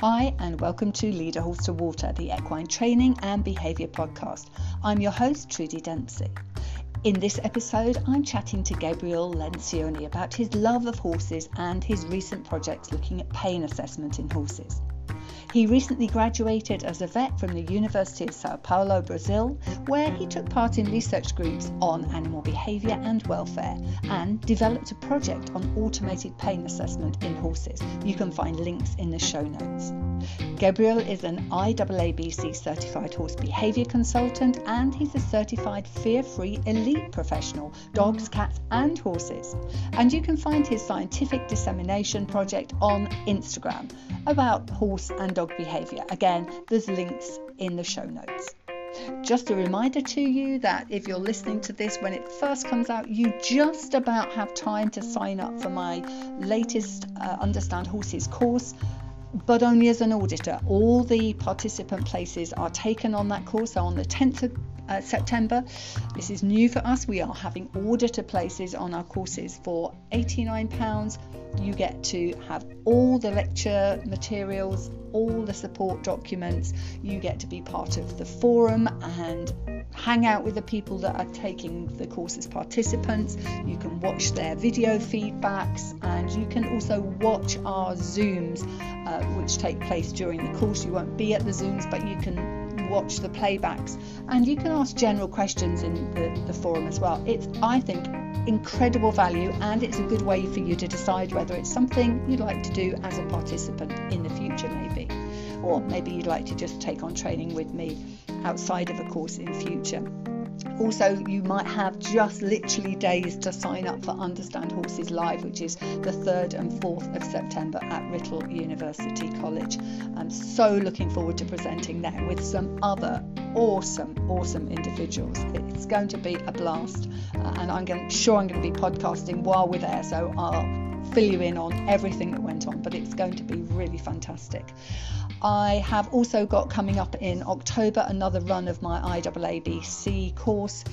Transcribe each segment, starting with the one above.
Hi, and welcome to Lead a Horse to Water, the equine training and behaviour podcast. I'm your host, Trudy Dempsey. In this episode, I'm chatting to Gabriel Lencioni about his love of horses and his recent projects looking at pain assessment in horses. He recently graduated as a vet from the University of Sao Paulo, Brazil, where he took part in research groups on animal behaviour and welfare and developed a project on automated pain assessment in horses. You can find links in the show notes. Gabriel is an IAABC certified horse behaviour consultant and he's a certified fear free elite professional, dogs, cats, and horses. And you can find his scientific dissemination project on Instagram about horse and dog behaviour. Again, there's links in the show notes. Just a reminder to you that if you're listening to this when it first comes out, you just about have time to sign up for my latest uh, Understand Horses course but only as an auditor. All the participant places are taken on that course. So on the 10th of uh, September, this is new for us. We are having auditor places on our courses for £89. You get to have all the lecture materials, all the support documents. You get to be part of the forum and hang out with the people that are taking the course as participants. You can watch their video feedbacks and you can also watch our Zooms, uh, which take place during the course. You won't be at the Zooms, but you can watch the playbacks and you can ask general questions in the, the forum as well. It's, I think, incredible value and it's a good way for you to decide whether it's something you'd like to do as a participant in the future, maybe. Or maybe you'd like to just take on training with me outside of a course in future. Also, you might have just literally days to sign up for Understand Horses Live, which is the 3rd and 4th of September at Writtle University College. I'm so looking forward to presenting there with some other awesome, awesome individuals. It's going to be a blast, uh, and I'm going, sure I'm going to be podcasting while we're there, so I'll fill you in on everything that went on, but it's going to be really fantastic. I have also got coming up in October another run of my IAABC course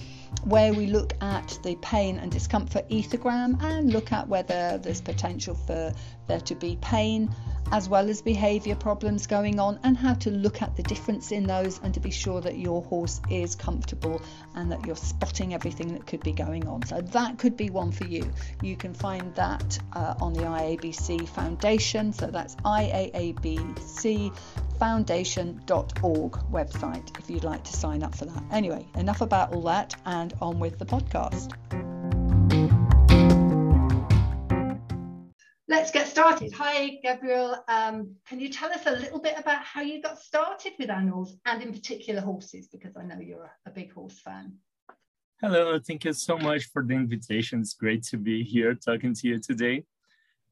where we look at the pain and discomfort ethogram and look at whether there's potential for there to be pain as well as behavior problems going on and how to look at the difference in those and to be sure that your horse is comfortable and that you're spotting everything that could be going on. So that could be one for you. You can find that uh, on the IAABC Foundation. So that's IAABC foundation.org website if you'd like to sign up for that. Anyway, enough about all that and on with the podcast. Let's get started. Hi, Gabriel. Um, can you tell us a little bit about how you got started with animals and, in particular, horses? Because I know you're a, a big horse fan. Hello, thank you so much for the invitation. It's great to be here talking to you today.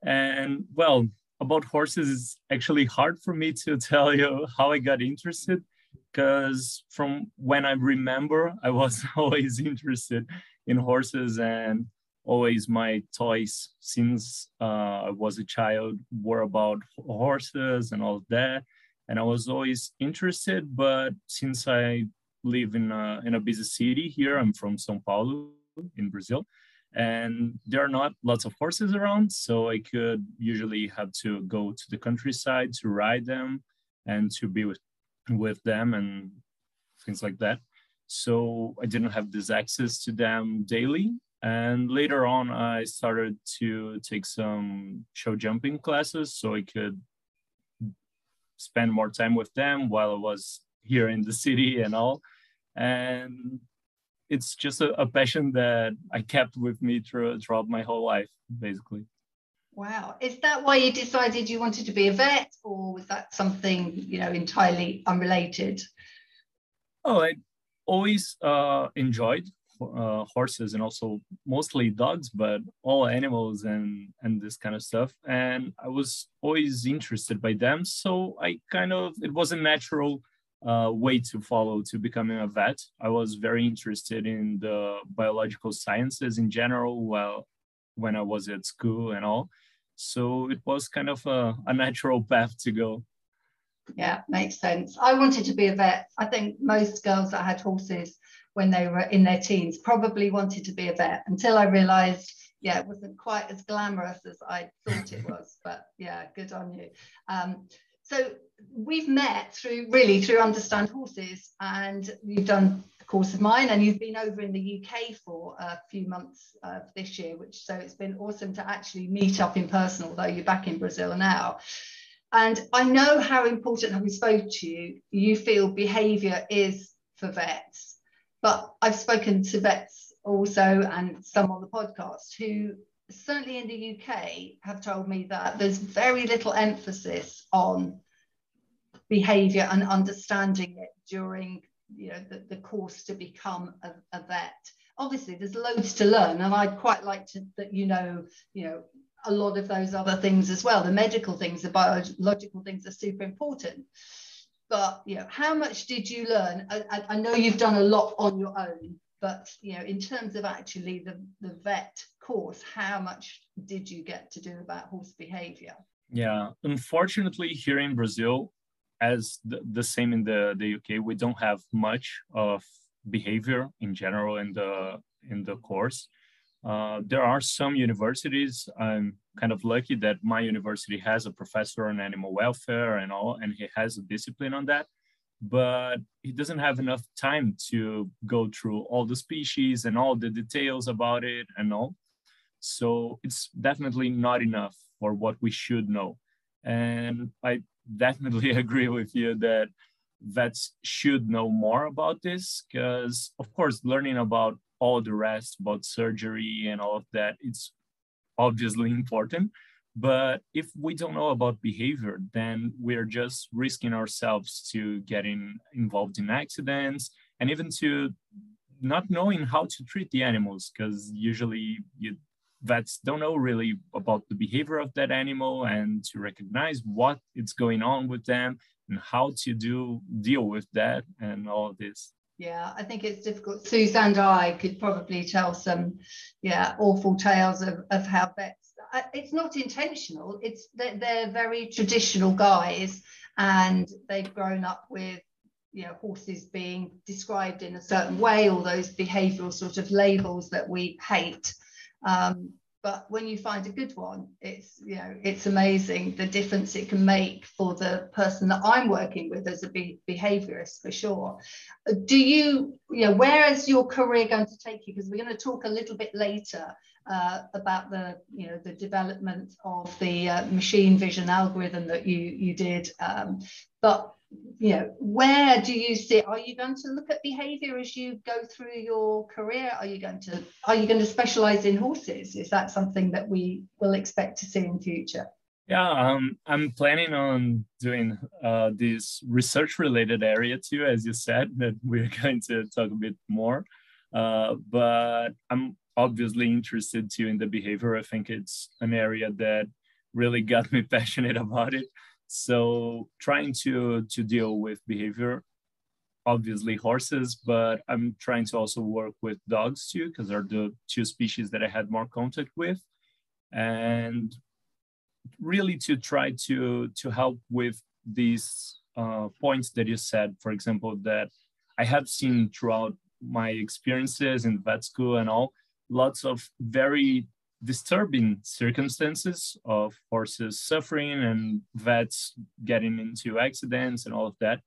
And well, about horses, it's actually hard for me to tell you how I got interested because from when I remember, I was always interested in horses and always my toys since uh, I was a child were about horses and all that. And I was always interested, but since I live in a, in a busy city here, I'm from São Paulo in Brazil, and there are not lots of horses around. So I could usually have to go to the countryside to ride them and to be with, with them and things like that. So I didn't have this access to them daily. And later on, I started to take some show jumping classes so I could spend more time with them while I was here in the city and all. And it's just a, a passion that I kept with me through, throughout my whole life, basically. Wow. Is that why you decided you wanted to be a vet, or was that something, you know, entirely unrelated? Oh, I always uh, enjoyed uh, horses and also mostly dogs, but all animals and and this kind of stuff. And I was always interested by them, so I kind of it was a natural uh, way to follow to becoming a vet. I was very interested in the biological sciences in general. Well, when I was at school and all, so it was kind of a, a natural path to go. Yeah, makes sense. I wanted to be a vet. I think most girls that had horses when they were in their teens probably wanted to be a vet until I realized, yeah, it wasn't quite as glamorous as I thought it was. But yeah, good on you. Um, so we've met through really through Understand Horses, and you've done a course of mine, and you've been over in the UK for a few months uh, this year, which so it's been awesome to actually meet up in person, although you're back in Brazil now. And I know how important, having spoke to you, you feel behaviour is for vets. But I've spoken to vets also and some on the podcast who certainly in the UK have told me that there's very little emphasis on behavior and understanding it during you know the, the course to become a, a, vet. Obviously there's loads to learn and i'd quite like to that you know you know a lot of those other things as well. The medical things the biological things are super important but you know how much did you learn? I, I know you've done a lot on your own but you know in terms of actually the, the vet course how much did you get to do about horse behavior? Yeah unfortunately here in brazil as the, the same in the, the uk we don't have much of behavior in general in the in the course. Uh, there are some universities i'm kind of lucky that my university has a professor on animal welfare and all and he has a discipline on that but he doesn't have enough time to go through all the species and all the details about it and all. So it's definitely not enough for what we should know. And i definitely agree with you that vets should know more about this because of course learning about all the rest about surgery and all of that it's obviously important. But if we don't know about behavior then we're just risking ourselves to getting involved in accidents and even to not knowing how to treat the animals because usually you vets don't know really about the behavior of that animal and to recognize what is going on with them and how to do deal with that and all of this yeah i think it's difficult. Suze and i could probably tell some yeah awful tales of, of how vets it's not intentional. It's they're, they're very traditional guys and they've grown up with you know horses being described in a certain way all those behavioral sort of labels that we hate. Um, but when you find a good one it's you know it's amazing the difference it can make for the person that i'm working with as a be- behaviorist for sure. Do you you know where is your career going to take you? Because we're going to talk a little bit later uh, about the you know the development of the uh, machine vision algorithm that you you did um, but you know where do you see are you going to look at behavior as you go through your career? Are you going to are you going to specialize in horses? Is that something that we will expect to see in future? Yeah um, i'm planning on doing uh, this research related area too as you said that we're going to talk a bit more. Uh, but i'm obviously interested too in the behavior. I think it's an area that really got me passionate about it so trying to to deal with behavior, obviously horses, but I'm trying to also work with dogs too, because they're the two species that I had more contact with. And really to try to to help with these uh, points that you said, for example, that I have seen throughout my experiences in vet school and all, lots of very disturbing circumstances of horses suffering and vets getting into accidents and all of that.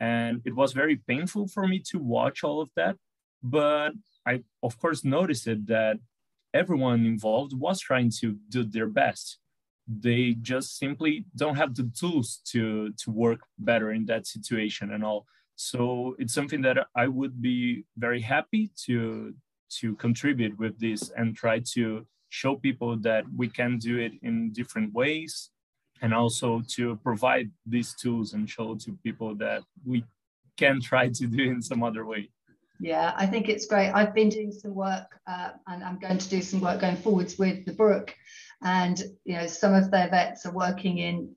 And it was very painful for me to watch all of that. But I, of course, noticed that everyone involved was trying to do their best. They just simply don't have the tools to, to work better in that situation and all. So it's something that I would be very happy to to contribute with this and try to show people that we can do it in different ways and also to provide these tools and show to people that we can try to do in some other way. Yeah i think it's great. I've been doing some work uh, and i'm going to do some work going forwards with the Brooke. And you know some of their vets are working in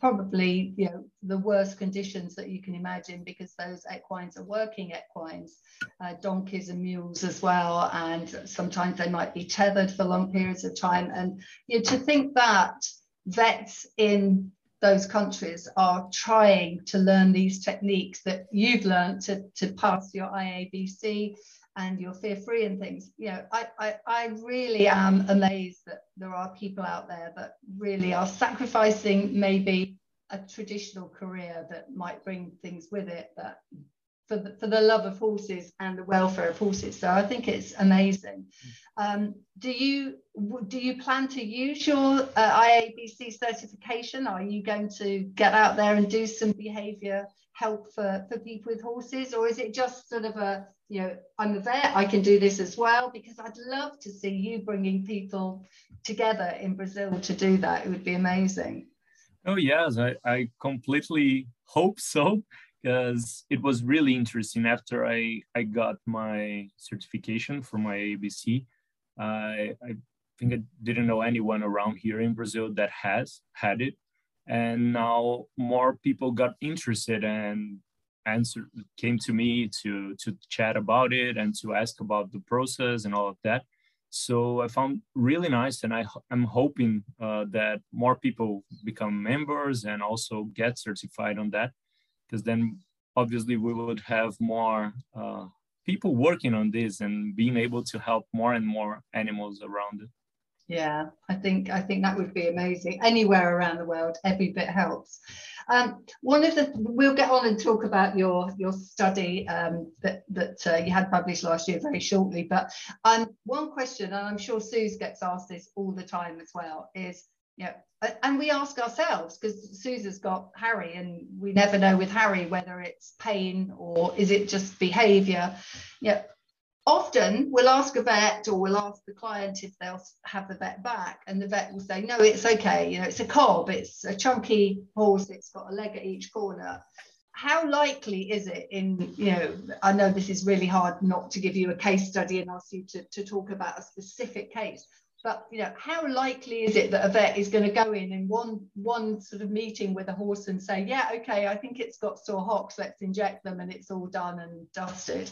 probably you know the worst conditions that you can imagine because those equines are working equines uh, donkeys and mules as well and sometimes they might be tethered for long periods of time. And you know, to think that vets in those countries are trying to learn these techniques that you've learned to, to pass your IAABC and you're fear free and things. You know, I, I, I really am amazed that there are people out there that really are sacrificing maybe a traditional career that might bring things with it, but for the, for the love of horses and the welfare of horses. So I think it's amazing. Um, do you do you plan to use your uh, IAABC certification? Are you going to get out there and do some behaviour help for, for people with horses, or is it just sort of a you know I'm a vet, I can do this as well? Because I'd love to see you bringing people together in Brazil to do that. It would be amazing. Oh yes, I, I completely hope so because it was really interesting after I, I got my certification for my ABC. I, I think I didn't know anyone around here in Brazil that has had it. And now more people got interested and answer came to me to to chat about it and to ask about the process and all of that. So I found really nice, and I I'm hoping uh, that more people become members and also get certified on that because then obviously we would have more uh, people working on this and being able to help more and more animals around it. Yeah, I think I think that would be amazing. Anywhere around the world, every bit helps. Um, one of the we'll get on and talk about your your study um, that that uh, you had published last year very shortly. But um, one question, and I'm sure Suze gets asked this all the time as well, is yeah and we ask ourselves because Susan's got Harry and we never know with Harry whether it's pain or is it just behavior yeah often we'll ask a vet or we'll ask the client if they'll have the vet back and the vet will say no it's okay you know it's a cob it's a chunky horse it's got a leg at each corner. How likely is it in you know i know this is really hard not to give you a case study and ask you to, to talk about a specific case but you know how likely is it that a vet is going to go in in one one sort of meeting with a horse and say yeah okay i think it's got sore hocks let's inject them and it's all done and dusted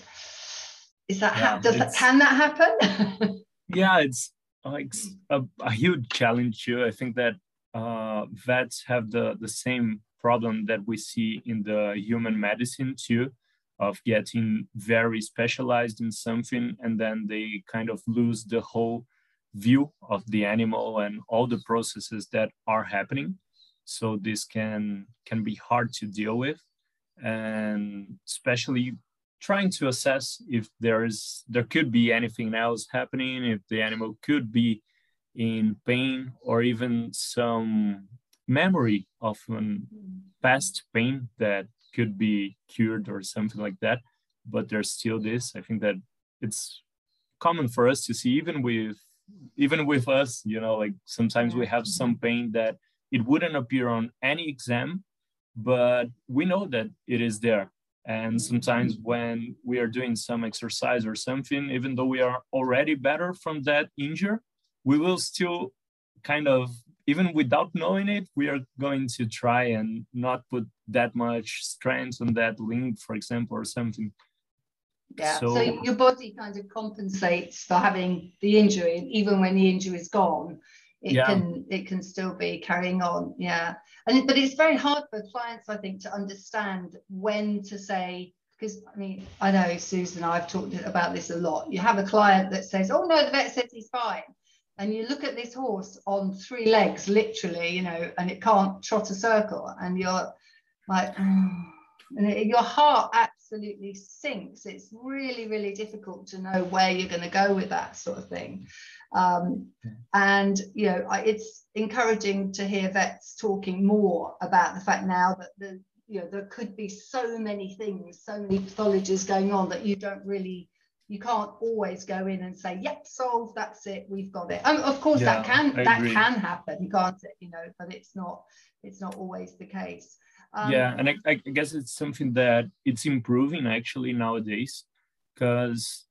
is that yeah, does that can that happen? Yeah it's like a, a, huge challenge too. I think that uh, vets have the the same problem that we see in the human medicine too of getting very specialized in something and then they kind of lose the whole view of the animal and all the processes that are happening. So this can can be hard to deal with. And especially trying to assess if there is there could be anything else happening if the animal could be in pain or even some memory of an past pain that could be cured or something like that. But there's still this. I think that it's common for us to see even with even with us, you know, like sometimes we have some pain that it wouldn't appear on any exam, but we know that it is there. And sometimes when we are doing some exercise or something, even though we are already better from that injury, we will still kind of, even without knowing it, we are going to try and not put that much strength on that link, for example, or something. Yeah. So, so, your body kind of compensates for having the injury, even when the injury is gone, it yeah. can it can still be carrying on. Yeah. And but it's very hard for clients, I think, to understand when to say because I mean I know Susan I've talked about this a lot. You have a client that says, "Oh no, the vet says he's fine," and you look at this horse on three legs, literally, you know, and it can't trot a circle, and you're like. Oh and it, your heart absolutely sinks. It's really, really difficult to know where you're going to go with that sort of thing. Um, and you know, it's encouraging to hear vets talking more about the fact now that the you know there could be so many things, so many pathologies going on that you don't really you can't always go in and say yep solved that's it we've got it. And of course yeah, that can I that agree. can happen you can't it? You know but it's not it's not always the case. Um, yeah, and I, I guess it's something that it's improving actually nowadays, because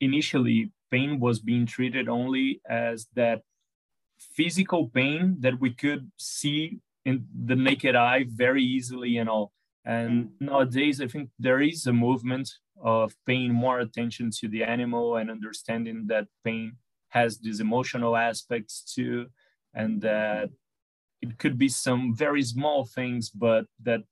initially pain was being treated only as that physical pain that we could see in the naked eye very easily and all. And mm. nowadays, I think there is a movement of paying more attention to the animal and understanding that pain has these emotional aspects too, and that it could be some very small things, but that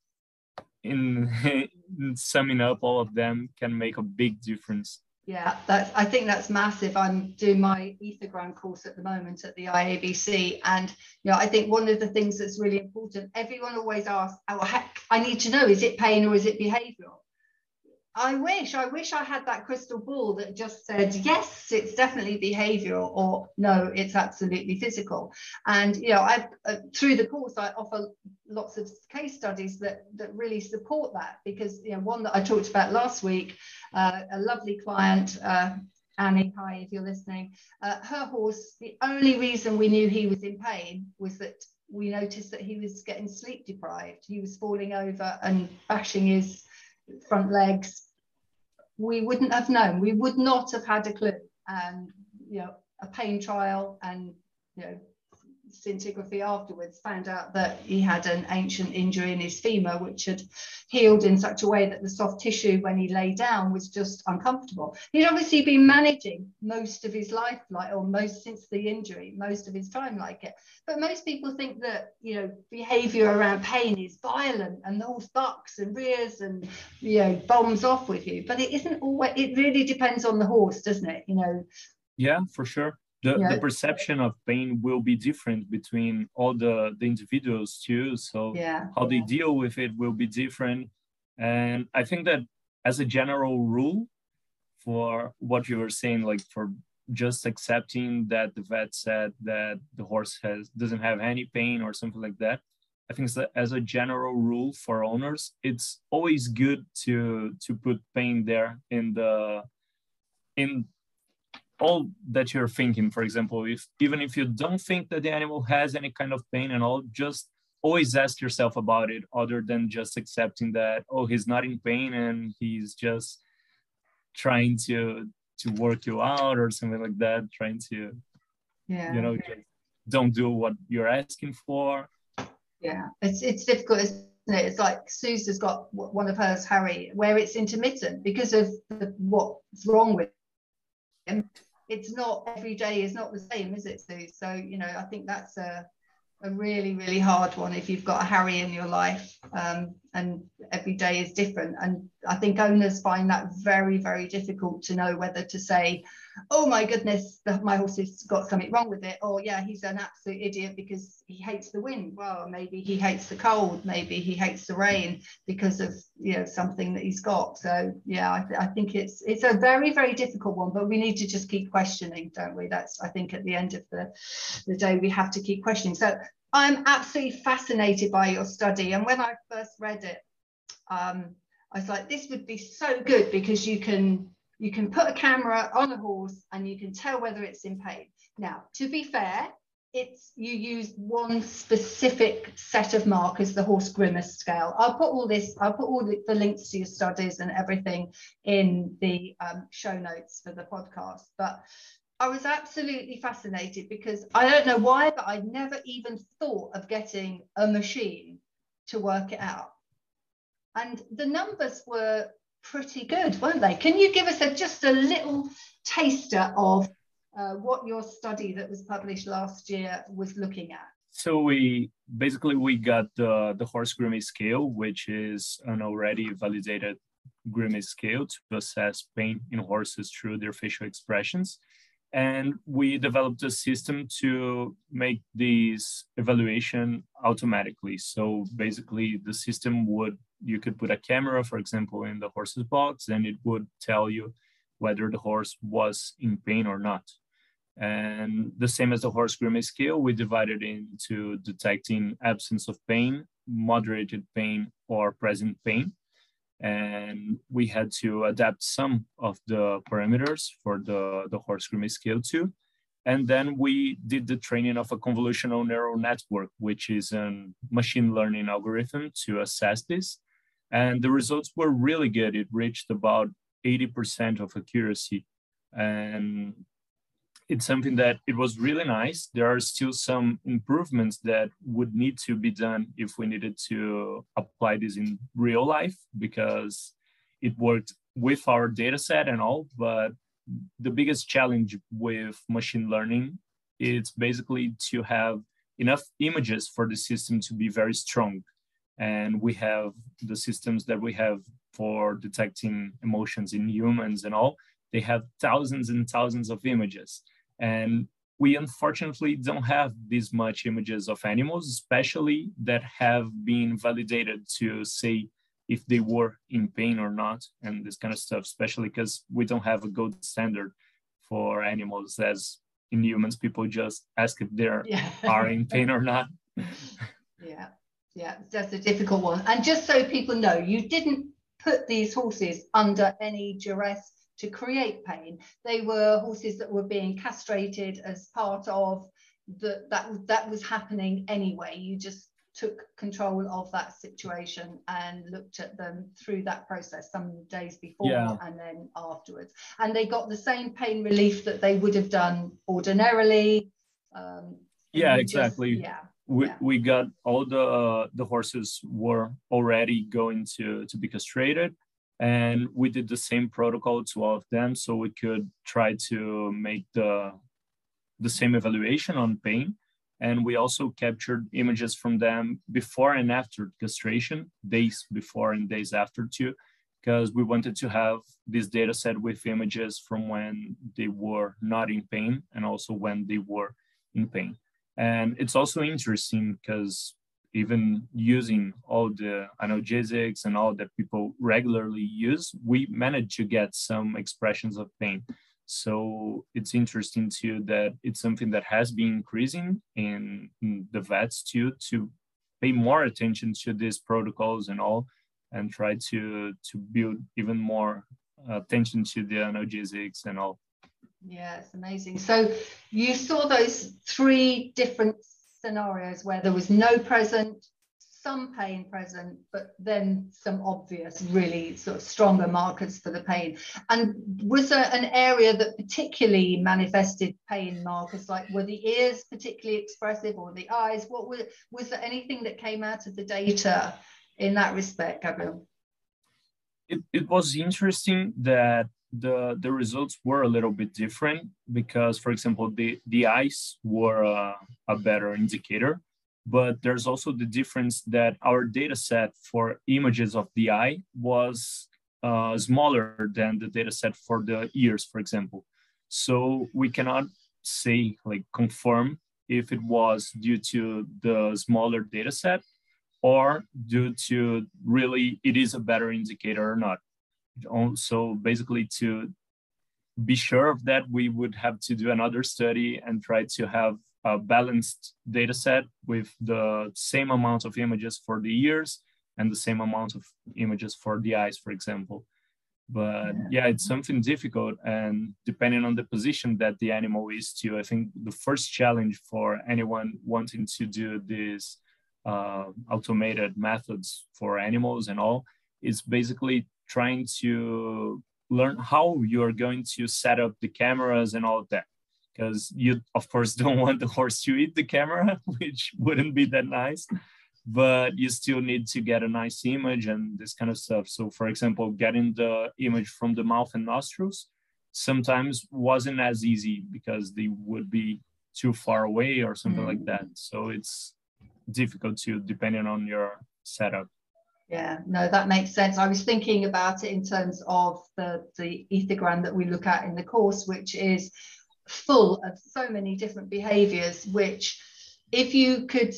in, in summing up all of them can make a big difference. Yeah, that's, I think that's massive. I'm doing my Ethogram course at the moment at the IAABC. And, you know, I think one of the things that's really important, everyone always asks, oh, heck, I need to know, is it pain or is it behavioral? I wish, I wish I had that crystal ball that just said, yes, it's definitely behavioral, or no, it's absolutely physical. And, you know, I've, uh, through the course, I offer lots of case studies that, that really support that because, you know, one that I talked about last week, uh, a lovely client, uh, Annie, hi, if you're listening, uh, her horse, the only reason we knew he was in pain was that we noticed that he was getting sleep deprived. He was falling over and bashing his front legs, we wouldn't have known. We would not have had a clue. And you know, a pain trial and you know, scintigraphy afterwards found out that he had an ancient injury in his femur, which had healed in such a way that the soft tissue, when he lay down, was just uncomfortable. He'd obviously been managing most of his life, like, or most since the injury, most of his time like it. But most people think that, you know, behavior around pain is violent and the horse bucks and rears and, you know, bombs off with you. But it isn't always, it really depends on the horse, doesn't it? You know, yeah, for sure the, yeah. the perception of pain will be different between all the, the individuals too so yeah. how they deal with it will be different and i think that as a general rule for what you were saying like for just accepting that the vet said that the horse has doesn't have any pain or something like that i think that as a general rule for owners it's always good to to put pain there in the in all that you're thinking for example if even if you don't think that the animal has any kind of pain and all just always ask yourself about it other than just accepting that oh he's not in pain and he's just trying to to work you out or something like that trying to yeah. you know just don't do what you're asking for. Yeah it's it's difficult isn't it? It's like Suze has got one of hers, Harry, where it's intermittent because of the, what's wrong with him it's not every day is not the same, is it, Sue? So, you know, I think that's a, a really, really hard one if you've got a Harry in your life um, and every day is different. And I think owners find that very, very difficult to know whether to say, oh my goodness, the, my horse has got something wrong with it. Or yeah, he's an absolute idiot because he hates the wind. Well, maybe he hates the cold. Maybe he hates the rain because of you know something that he's got. So yeah, I, th- I think it's it's a very very difficult one, but we need to just keep questioning, don't we? That's I think at the end of the the day we have to keep questioning. So I'm absolutely fascinated by your study, and when I first read it. Um, I was like, this would be so good because you can you can put a camera on a horse and you can tell whether it's in pain. Now, to be fair, it's you use one specific set of markers, the horse grimace scale. I'll put all this, I'll put all the, the links to your studies and everything in the um, show notes for the podcast. But I was absolutely fascinated because I don't know why, but I'd never even thought of getting a machine to work it out. And the numbers were pretty good, weren't they? Can you give us a, just a little taster of uh, what your study that was published last year was looking at? So we basically we got the the horse grimace scale, which is an already validated grimace scale to assess pain in horses through their facial expressions. And we developed a system to make these evaluation automatically. So basically the system would you could put a camera, for example, in the horse's box, and it would tell you whether the horse was in pain or not. And the same as the horse grimace scale, we divided into detecting absence of pain, moderated pain, or present pain. And we had to adapt some of the parameters for the, the horse grimace scale too. And then we did the training of a convolutional neural network, which is a machine learning algorithm to assess this and the results were really good. It reached about 80% of accuracy. And it's something that it was really nice. There are still some improvements that would need to be done if we needed to apply this in real life because it worked with our data set and all. But the biggest challenge with machine learning is basically to have enough images for the system to be very strong and we have the systems that we have for detecting emotions in humans and all they have thousands and thousands of images. And we unfortunately don't have this much images of animals, especially that have been validated to say if they were in pain or not, and this kind of stuff, especially because we don't have a gold standard for animals as in humans, people just ask if they yeah. are in pain or not. yeah, yeah, that's a difficult one. And just so people know, you didn't put these horses under any duress to create pain. They were horses that were being castrated as part of the, that that was happening anyway. You just took control of that situation and looked at them through that process some days before yeah. and then afterwards. And they got the same pain relief that they would have done ordinarily. Um, yeah, exactly. Just, yeah. We, yeah. we got all the uh, the horses were already going to to be castrated and we did the same protocol to all of them so we could try to make the the same evaluation on pain. And we also captured images from them before and after castration days before and days after too because we wanted to have this data set with images from when they were not in pain and also when they were in pain. And it's also interesting because even using all the analgesics and all that people regularly use, we managed to get some expressions of pain. So it's interesting too that it's something that has been increasing in, the vets too to pay more attention to these protocols and all, and try to to build even more attention to the analgesics and all. Yeah, it's amazing. So you saw those three different scenarios where there was no present, some pain present, but then some obvious, really sort of stronger markers for the pain. And was there an area that particularly manifested pain markers? Like were the ears particularly expressive or the eyes? What was was there anything that came out of the data in that respect, Gabriel? It, it was interesting that the the results were a little bit different because for example the the eyes were a, a better indicator but there's also the difference that our data set for images of the eye was uh, smaller than the data set for the ears for example. So we cannot say like confirm if it was due to the smaller data set or due to really it is a better indicator or not so basically to be sure of that, we would have to do another study and try to have a balanced data set with the same amount of images for the ears and the same amount of images for the eyes, for example. But yeah, it's something difficult. And depending on the position that the animal is to, I think the first challenge for anyone wanting to do these uh, automated methods for animals and all is basically trying to learn how you're going to set up the cameras and all of that. Because you of course don't want the horse to eat the camera which wouldn't be that nice. But you still need to get a nice image and this kind of stuff. So for example getting the image from the mouth and nostrils sometimes wasn't as easy because they would be too far away or something mm. like that. So it's difficult to depending on your setup yeah, no, that makes sense. I was thinking about it in terms of the, the ethogram that we look at in the course, which is full of so many different behaviors, which if you could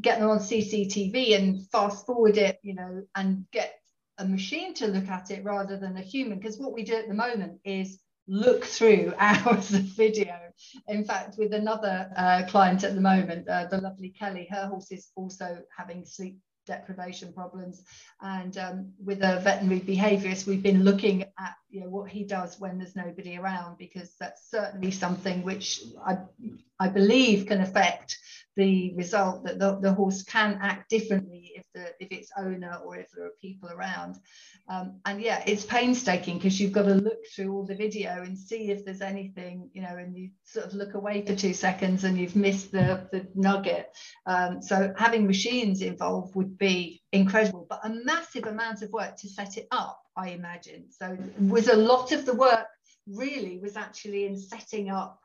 get them on CCTV and fast forward it, you know, and get a machine to look at it rather than a human, because what we do at the moment is look through hours of video. In fact, with another uh, client at the moment, uh, the lovely Kelly, her horse is also having sleep deprivation problems. And um, with a veterinary behaviourist, we've been looking at you know what he does when there's nobody around, because that's certainly something which I I believe can affect the result that the, the horse can act differently if the if it's owner or if there are people around. Um, and yeah, it's painstaking because you've got to look through all the video and see if there's anything, you know, and you sort of look away for two seconds and you've missed the, the nugget. Um, so having machines involved would be incredible, but a massive amount of work to set it up, I imagine. So was a lot of the work really was actually in setting up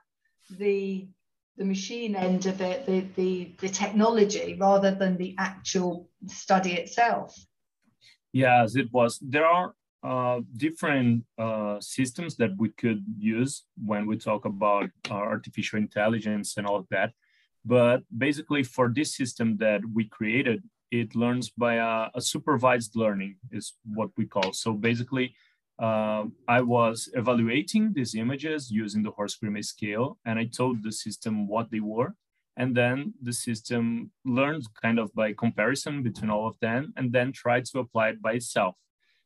the the machine end of it, the, the, the technology, rather than the actual study itself. Yes, it was. There are uh, different uh, systems that we could use when we talk about uh, artificial intelligence and all of that. But basically, for this system that we created, it learns by a, a supervised learning, is what we call. So basically, uh, I was evaluating these images using the horse Grimace scale, and I told the system what they were. And then the system learned kind of by comparison between all of them, and then tried to apply it by itself.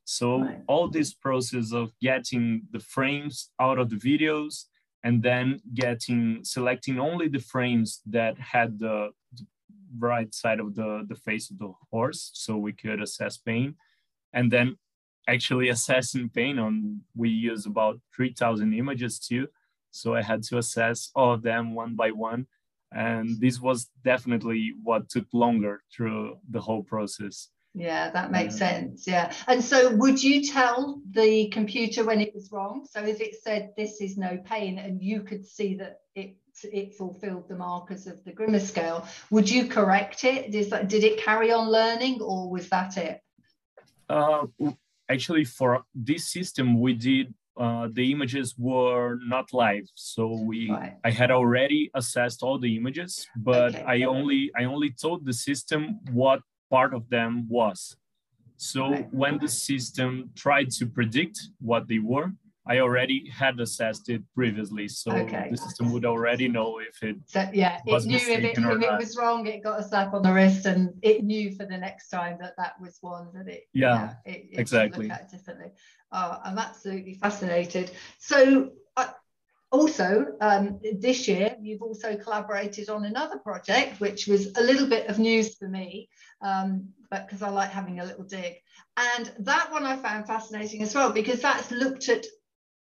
So right. all this process of getting the frames out of the videos and then getting selecting only the frames that had the, the right side of the, the face of the horse so we could assess pain. And then actually assessing pain on we use about 3000 images too. So i had to assess all of them one by one. And this was definitely what took longer through the whole process. Yeah that makes yeah. sense yeah. And so would you tell the computer when it was wrong? So if it said this is no pain and you could see that it it fulfilled the markers of the grimace scale would you correct it did, that, did it carry on learning or was that it uh, actually for this system we did uh, the images were not live so we right. i had already assessed all the images but okay. i only i only told the system what part of them was so right. when the system tried to predict what they were I already had assessed it previously, so okay. the system would already know if it. So, yeah, it knew if, it, if it, was wrong, it got a slap on the wrist, and it knew for the next time that that was one that it. Yeah, it, it exactly. differently. Oh, I'm absolutely fascinated. So. Uh, also, um, this year, you've also collaborated on another project, which was a little bit of news for me, um, but because I like having a little dig. And that one I found fascinating as well, because that's looked at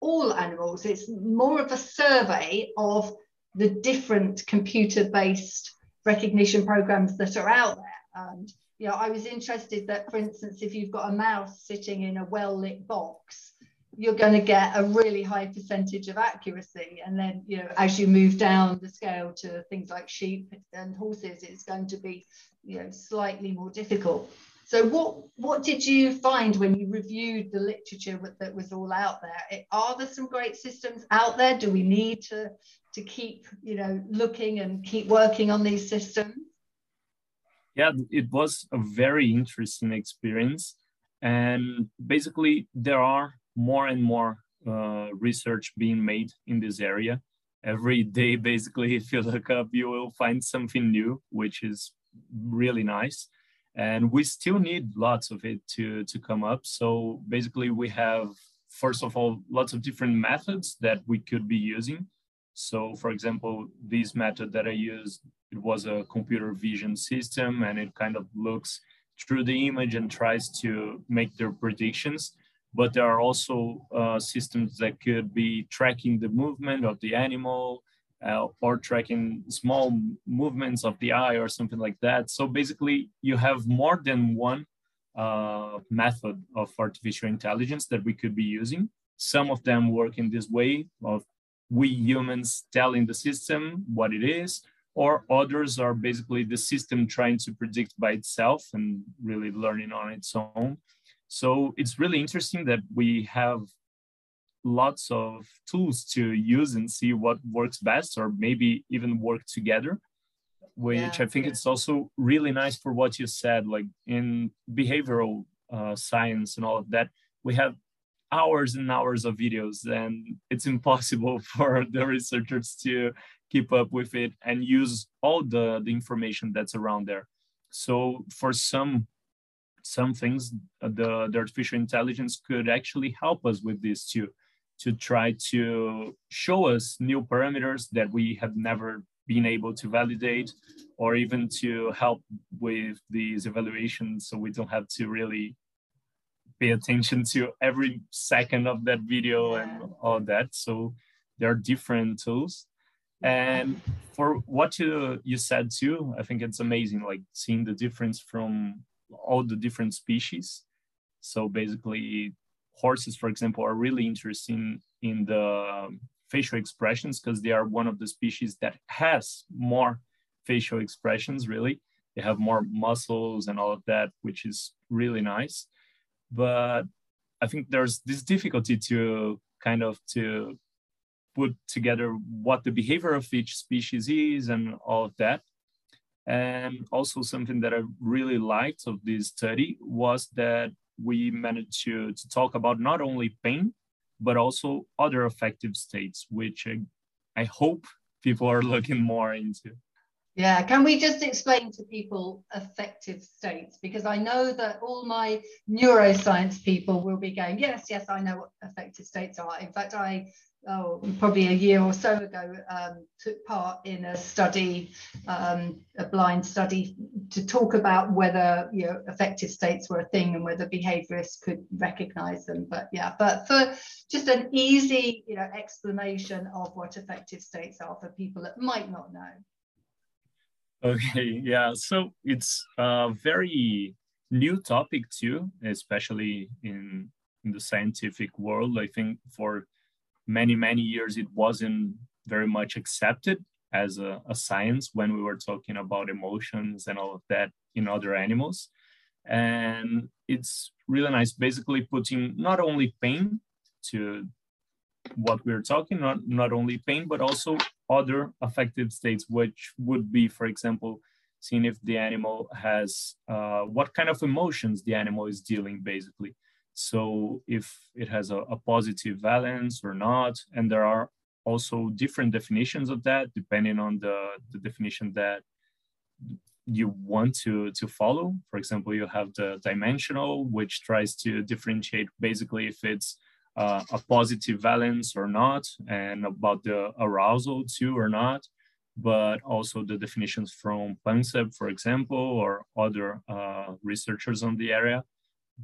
all animals. It's more of a survey of the different computer-based recognition programs that are out there. And you know, I was interested that, for instance, if you've got a mouse sitting in a well-lit box, you're going to get a really high percentage of accuracy. And then, you know, as you move down the scale to things like sheep and horses, it's going to be, you know, slightly more difficult. So what what did you find when you reviewed the literature that was all out there? Are there some great systems out there? Do we need to to keep you know looking and keep working on these systems? Yeah, it was a very interesting experience, and basically there are more and more uh, research being made in this area. Every day, basically, if you look up, you will find something new, which is really nice and we still need lots of it to to come up. So basically we have first of all lots of different methods that we could be using. So for example this method that i used it was a computer vision system and it kind of looks through the image and tries to make their predictions. But there are also uh, systems that could be tracking the movement of the animal uh, or tracking small movements of the eye or something like that. So basically, you have more than one uh, method of artificial intelligence that we could be using. Some of them work in this way of we humans telling the system what it is, or others are basically the system trying to predict by itself and really learning on its own. So it's really interesting that we have lots of tools to use and see what works best or maybe even work together which yeah, i think yeah. it's also really nice for what you said like in behavioral uh, science and all of that we have hours and hours of videos and it's impossible for the researchers to keep up with it and use all the, the information that's around there so for some some things the, the artificial intelligence could actually help us with this too to try to show us new parameters that we have never been able to validate or even to help with these evaluations. So we don't have to really pay attention to every second of that video yeah. and all that. So there are different tools. And for what you you said too i think it's amazing like seeing the difference from all the different species. So basically horses, for example, are really interesting in the facial expressions because they are one of the species that has more facial expressions, really. They have more muscles and all of that, which is really nice. But I think there's this difficulty to kind of to put together what the behavior of each species is and all of that. And also something that I really liked of this study was that we managed to, to talk about not only pain, but also other affective states, which I, I hope people are looking more into. Yeah, can we just explain to people affective states? Because I know that all my neuroscience people will be going, yes, yes, I know what affective states are. In fact, I oh, probably a year or so ago, um, took part in a study, um, a blind study, to talk about whether you know affective states were a thing and whether behaviorists could recognize them. But yeah, but for just an easy you know explanation of what affective states are for people that might not know. Okay, yeah, so it's a very new topic too, especially in in the scientific world. I think for many, many years, it wasn't very much accepted as a, a, science when we were talking about emotions and all of that in other animals. And it's really nice, basically putting not only pain to what we're talking, not, not only pain, but also other affective states, which would be, for example, seeing if the animal has uh, what kind of emotions the animal is dealing, basically. So if it has a, a positive valence or not, and there are also different definitions of that depending on the, the definition that you want to, to follow. For example, you have the dimensional, which tries to differentiate basically if it's uh, a positive valence or not, and about the arousal too or not, but also the definitions from Panksepp, for example, or other uh, researchers on the area.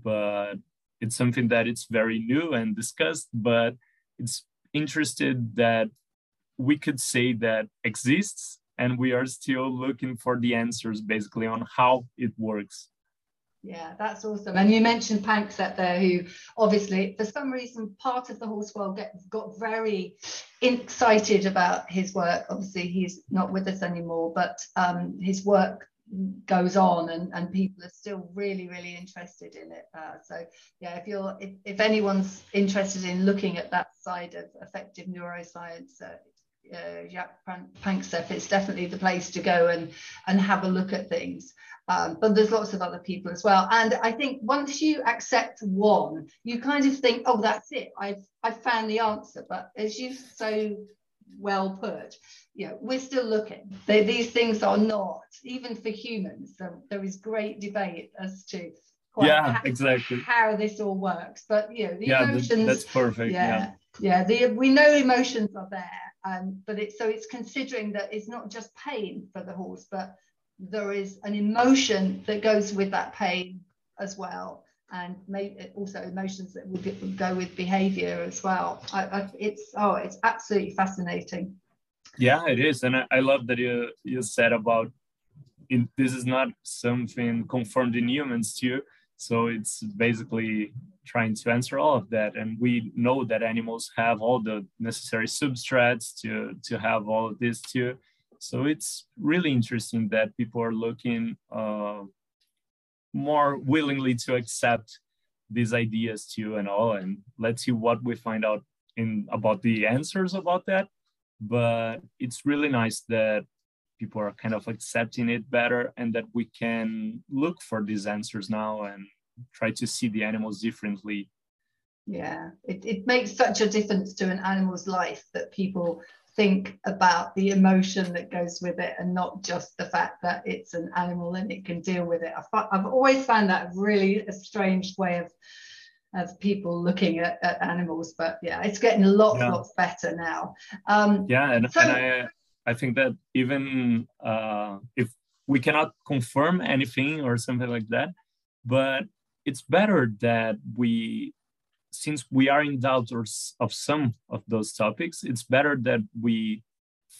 But it's something that it's very new and discussed, but it's interested that we could say that exists and we are still looking for the answers basically on how it works. Yeah, that's awesome. And you mentioned Panksepp there, who obviously, for some reason, part of the horse world get, got very excited about his work. Obviously, he's not with us anymore, but um, his work goes on and, and people are still really really interested in it uh, so yeah if you're if, if anyone's interested in looking at that side of affective neuroscience uh, uh, Jaak Panksepp is definitely the place to go and and have a look at things um, but there's lots of other people as well and I think once you accept one you kind of think oh that's it I've I've found the answer but as you've so well put you know, we're still looking. They, these things are not, even for humans, there, there is great debate as to yeah, how, exactly how this all works. But you know, the yeah, emotions. That's perfect. Yeah, yeah. yeah the, we know emotions are there, um, but it's so it's considering that it's not just pain for the horse, but there is an emotion that goes with that pain as well and maybe also emotions that would go with behavior as well. I, I, it's oh, it's absolutely fascinating. Yeah, it is, and I, I love that you you said about in, this is not something confirmed in humans too. So it's basically trying to answer all of that, and we know that animals have all the necessary substrates to to have all of this too. So it's really interesting that people are looking uh, more willingly to accept these ideas too and all, and let's see what we find out in about the answers about that. But it's really nice that people are kind of accepting it better and that we can look for these answers now and try to see the animals differently yeah it, it makes such a difference to an animal's life that people think about the emotion that goes with it and not just the fact that it's an animal and it can deal with it i've, I've always found that really a strange way of of people looking at, at animals. But yeah, it's getting lots, yeah. lots better now. Um, yeah, and, so, and I, I think that even uh, if we cannot confirm anything or something like that, but it's better that we, since we are in doubt or, of some of those topics, it's better that we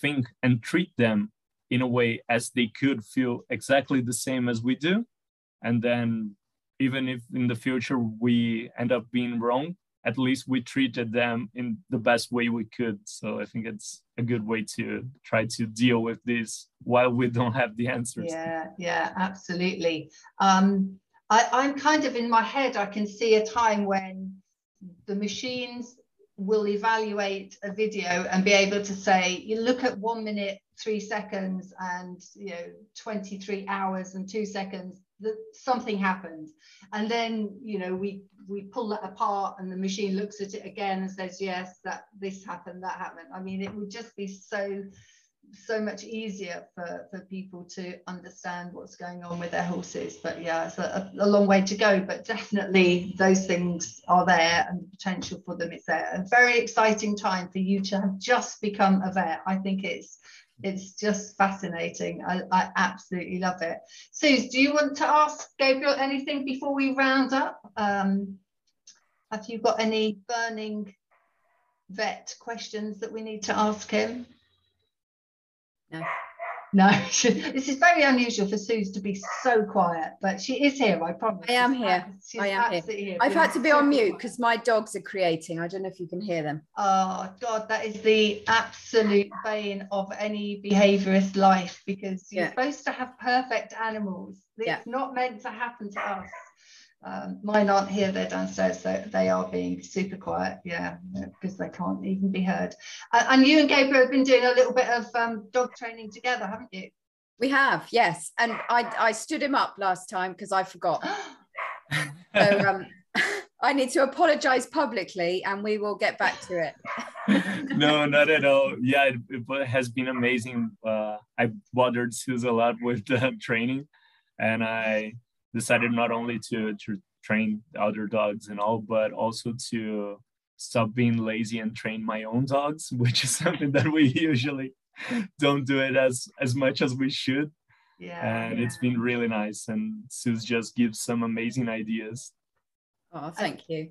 think and treat them in a way as they could feel exactly the same as we do. And then even if in the future we end up being wrong at least we treated them in the best way we could. So i think it's a good way to try to deal with this while we don't have the answers. Yeah yeah absolutely. Um I, i'm kind of in my head i can see a time when the machines will evaluate a video and be able to say you look at one minute three seconds and you know 23 hours and two seconds that something happened. And then you know we we pull that apart and the machine looks at it again and says yes that this happened that happened. I mean it would just be so so much easier for, for people to understand what's going on with their horses. But yeah, it's a, a, long way to go, but definitely those things are there and the potential for them is there. A very exciting time for you to have just become a vet. I think it's it's just fascinating. I, I absolutely love it. Suze, do you want to ask Gabriel anything before we round up? Um, have you got any burning vet questions that we need to ask him? No. No, this is very unusual for Suze to be so quiet, but she is here, I promise. I am here. She's I am here. here. I've had to be on mute because my dogs are creating. I don't know if you can hear them. Oh, God, that is the absolute bane of any behaviorist life because you're yeah. supposed to have perfect animals. It's yeah. not meant to happen to us. Um, mine aren't here, they're downstairs, so they are being super quiet, yeah, because they can't even be heard. Uh, and you and Gabriel have been doing a little bit of um, dog training together, haven't you? We have, yes. And I, I stood him up last time because I forgot. so um, I need to apologize publicly and we will get back to it. no, not at all. Yeah, it, it has been amazing. Uh, I bothered Suze a lot with the training and I decided not only to, to train other dogs and all, but also to stop being lazy and train my own dogs, which is something that we usually don't do it as as much as we should. Yeah. And yeah. it's been really nice. And Suze just gives some amazing ideas. Oh, thank you.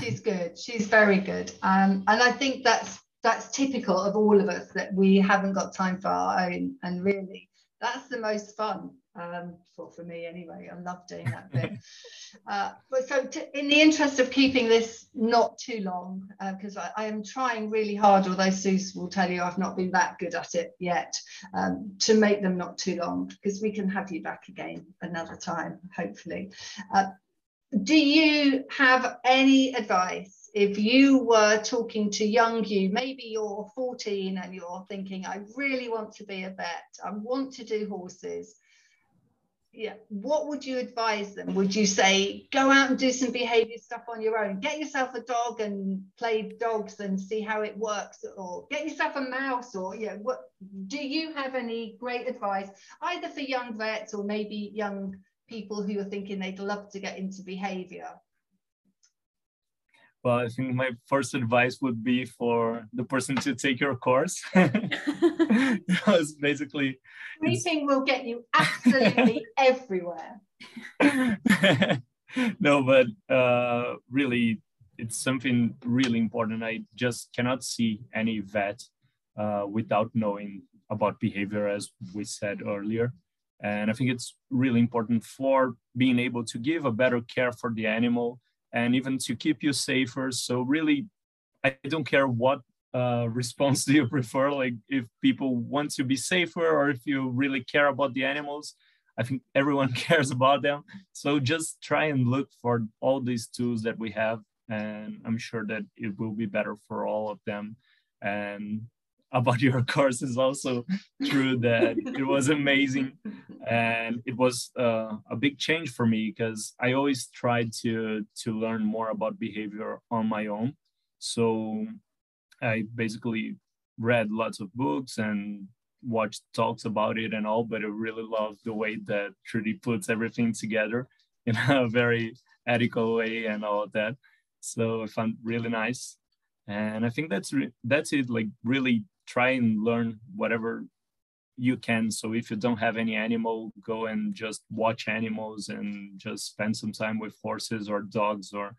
She's good. She's very good. Um, and I think that's that's typical of all of us that we haven't got time for our own. And really, that's the most fun um, for, for me anyway. I love doing that bit. uh, but so to, in the interest of keeping this not too long, because uh, I, I, am trying really hard, although Suze will tell you I've not been that good at it yet, um, to make them not too long, because we can have you back again another time, hopefully. Uh, do you have any advice if you were talking to young you, maybe you're 14 and you're thinking, I really want to be a vet, I want to do horses, yeah what would you advise them? Would you say go out and do some behavior stuff on your own. Get yourself a dog and play dogs and see how it works or get yourself a mouse or yeah what do you have any great advice either for young vets or maybe young people who are thinking they'd love to get into behavior well, I think my first advice would be for the person to take your course. because basically sleeping will get you absolutely everywhere. no, but uh, really, it's something really important. I just cannot see any vet uh, without knowing about behavior, as we said earlier. And I think it's really important for being able to give a better care for the animal and even to keep you safer. So really, I don't care what uh, response do you prefer, like if people want to be safer or if you really care about the animals. I think everyone cares about them. So just try and look for all these tools that we have. And I'm sure that it will be better for all of them. And about your course is also true that it was amazing. And it was uh, a big change for me because i always tried to to learn more about behavior on my own. So i basically read lots of books and watched talks about it and all but i really love the way that trudy puts everything together in a very ethical way and all of that. So i found really nice. And i think that's re- that's it like really try and learn whatever you can. So if you don't have any animal, go and just watch animals and just spend some time with horses or dogs or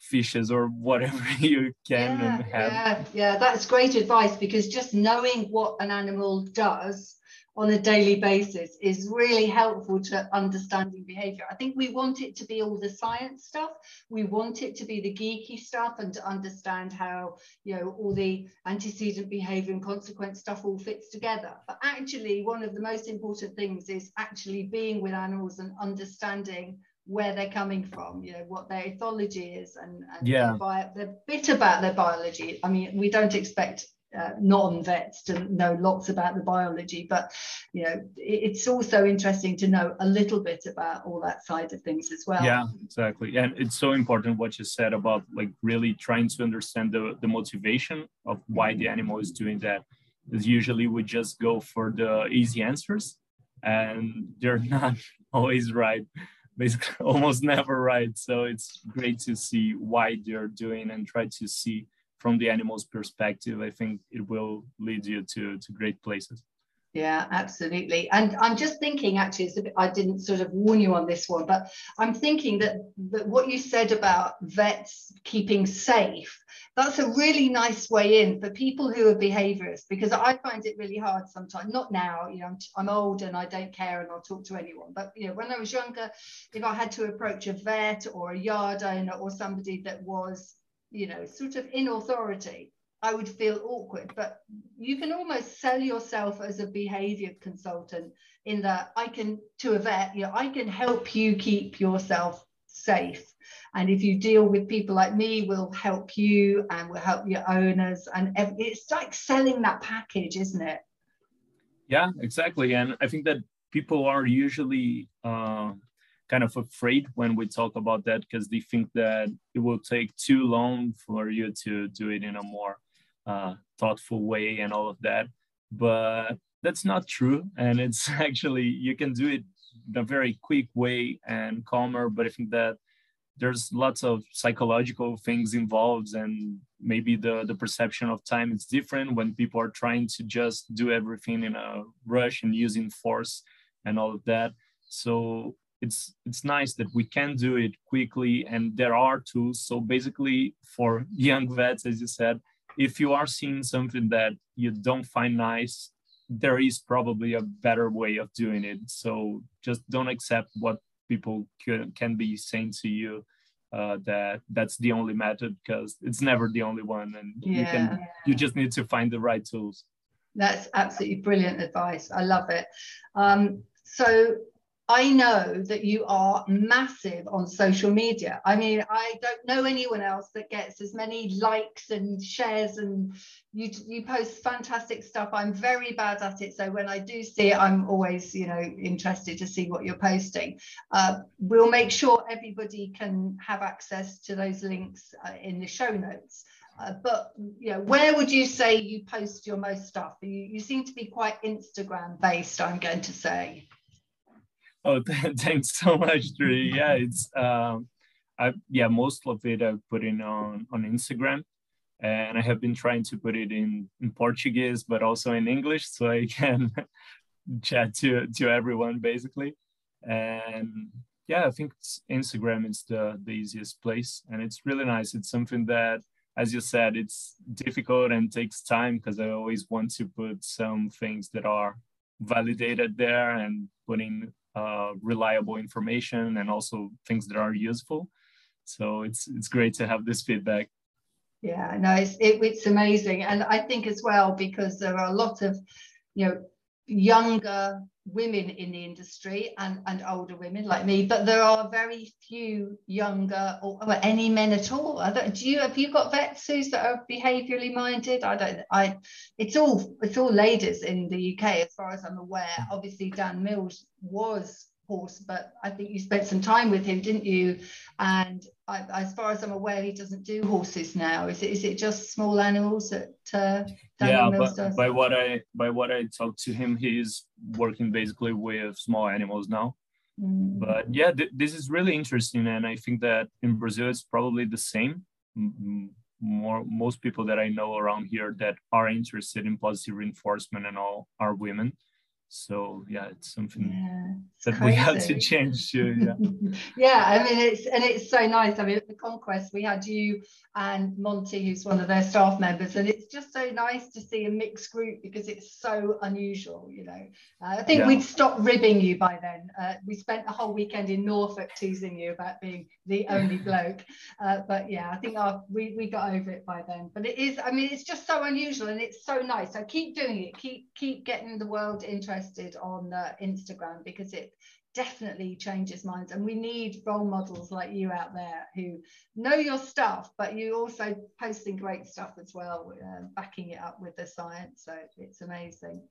fishes or whatever you can yeah, Yeah, yeah, that's great advice because just knowing what an animal does on a daily basis is really helpful to understanding behavior. I think we want it to be all the science stuff. We want it to be the geeky stuff and to understand how, you know, all the antecedent behavior and consequence stuff all fits together. But actually, one of the most important things is actually being with animals and understanding where they're coming from, you know, what their ethology is and, and yeah. their, their bit about their biology. I mean, we don't expect uh, non-vets to know lots about the biology but you know it's also interesting to know a little bit about all that side of things as well. Yeah exactly. And it's so important what you said about like really trying to understand the, the motivation of why the animal is doing that. Because usually we just go for the easy answers and they're not always right. Basically almost never right. So it's great to see why they're doing and try to see from the animal's perspective, I think it will lead you to, to great places. Yeah, absolutely. And I'm just thinking, actually, bit, I didn't sort of warn you on this one, but I'm thinking that, that what you said about vets keeping safe, that's a really nice way in for people who are behaviorists, because I find it really hard sometimes, not now, you know, I'm, I'm old and I don't care and I'll talk to anyone. But, you know, when I was younger, if I had to approach a vet or a yard owner or somebody that was you know, sort of in authority, I would feel awkward. But you can almost sell yourself as a behavior consultant in that I can, to a vet, you know, I can help you keep yourself safe. And if you deal with people like me, we'll help you and we'll help your owners. And it's like selling that package, isn't it? Yeah, exactly. And I think that people are usually uh, kind of afraid when we talk about that because they think that it will take too long for you to do it in a more uh, thoughtful way and all of that. But that's not true. And it's actually, you can do it in a very quick way and calmer. But I think that there's lots of psychological things involved and maybe the, the perception of time is different when people are trying to just do everything in a rush and using force and all of that. So it's it's nice that we can do it quickly and there are tools. So basically for young vets as you said if you are seeing something that you don't find nice there is probably a better way of doing it. So just don't accept what people can, can be saying to you uh, that that's the only method because it's never the only one and yeah. you can you just need to find the right tools. That's absolutely brilliant advice. I love it. Um, so I know that you are massive on social media. I mean, I don't know anyone else that gets as many likes and shares, and you you post fantastic stuff. I'm very bad at it, so when I do see it, I'm always you know interested to see what you're posting. Uh, we'll make sure everybody can have access to those links uh, in the show notes. Uh, but you know, where would you say you post your most stuff? You, you seem to be quite Instagram based. I'm going to say. Oh, thanks so much, Trudy. Yeah, it's um, I yeah, most of it I put in on on Instagram, and I have been trying to put it in in Portuguese, but also in English, so I can chat to to everyone basically. And yeah, I think Instagram is the the easiest place, and it's really nice. It's something that, as you said, it's difficult and takes time because I always want to put some things that are validated there and putting uh, reliable information and also things that are useful. So it's it's great to have this feedback. Yeah, no, it's it, it's amazing, and I think as well because there are a lot of you know younger women in the industry and, and older women like me, but there are very few younger or, or any men at all. do you have you got vets who's that are behaviourally minded? I don't. I it's all it's all ladies in the UK as far as I'm aware. Obviously, Dan Mills was horse, but I think you spent some time with him, didn't you? And I, as far as I'm aware, he doesn't do horses now. Is it is it just small animals that uh, yeah, but does? by what I by what I talked to him, he's working basically with small animals now. Mm. But yeah, th- this is really interesting, and I think that in Brazil it's probably the same. More most people that I know around here that are interested in positive reinforcement and all are women so yeah it's something yeah, it's that crazy. we have to change too yeah. Yeah i mean it's and it's so nice. I mean at the conquest we had you and monty who's one of their staff members and it's just so nice to see a mixed group because it's so unusual you know. Uh, i think yeah. we'd stopped ribbing you by then. Uh, we spent the whole weekend in norfolk teasing you about being the only bloke. Uh, but yeah i think our, we, we got over it by then. But it is i mean it's just so unusual and it's so nice. So keep doing it. Keep keep getting the world interested posted on uh, Instagram because it definitely changes minds. And we need role models like you out there who know your stuff, but you also posting great stuff as well, uh, backing it up with the science. So it's amazing.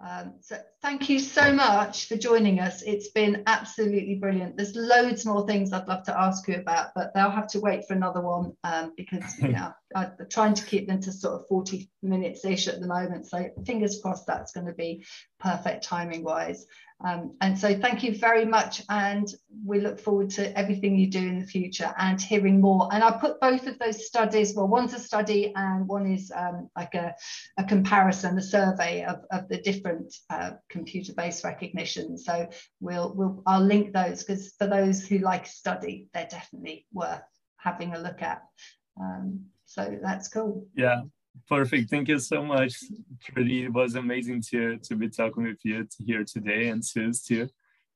Um, so thank you so much for joining us. It's been absolutely brilliant. There's loads more things I'd love to ask you about, but they'll have to wait for another one um, because yeah, I'm trying to keep them to sort of 40 minutes ish at the moment. So fingers crossed that's going to be perfect timing wise. Um, and so thank you very much. And we look forward to everything you do in the future and hearing more. And I put both of those studies, well, one's a study and one is um, like a, a comparison, a survey of, of the different uh, computer-based recognition. So we'll, we'll, I'll link those because for those who like study, they're definitely worth having a look at. Um, so that's cool. Yeah, Perfect. Thank you so much, Trudy. It was amazing to to be talking with you here today and Suze too.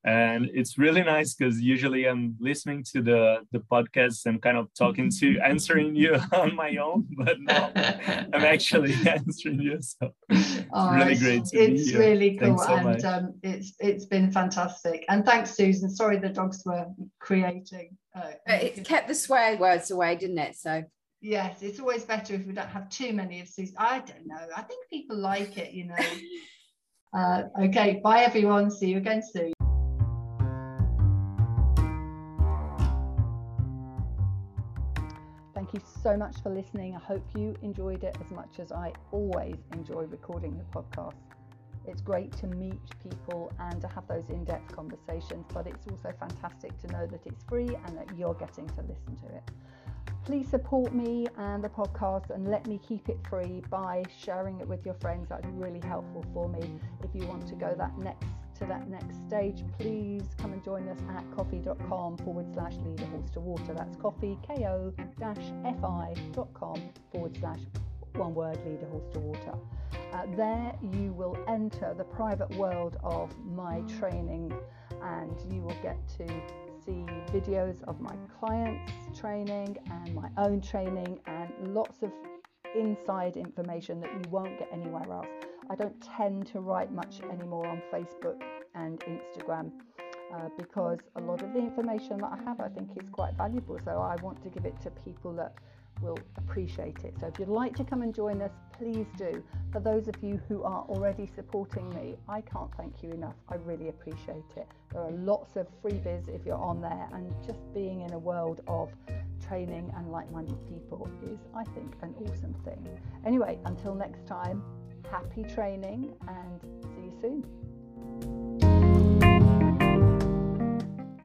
And it's really nice because usually I'm listening to the the podcast and kind of talking to answering you on my own, but now I'm actually answering you. So it's oh, really great to it's be here. really cool so and um, it's it's been fantastic. And thanks, Susan. Sorry the dogs were creating. Uh, it kept the swear words away, didn't it? So yes it's always better if we don't have too many of these i don't know i think people like it you know uh, okay bye everyone see you again soon Thank you so much for listening. I hope you enjoyed it as much as I always enjoy recording the podcast. It's great to meet people and to have those in depth conversations, but it's also fantastic to know that it's free and that you're getting to listen to it please support me and the podcast and let me keep it free by sharing it with your friends. That's really helpful for me. If you want to go that next to that next stage, please come and join us at ko-fi.com forward slash lead a horse to water. That's coffee, ko fi.com forward slash one word lead a horse to water. Uh, there you will enter the private world of my training and you will get to see videos of my clients' training and my own training and lots of inside information that you won't get anywhere else. I don't tend to write much anymore on Facebook and Instagram uh, because a lot of the information that I have I think is quite valuable. So I want to give it to people that will appreciate it. So if you'd like to come and join us, please do. For those of you who are already supporting me, I can't thank you enough. I really appreciate it. There are lots of freebies if you're on there, and just being in a world of training and like minded people is, I think, an awesome thing. Anyway, until next time, happy training and see you soon.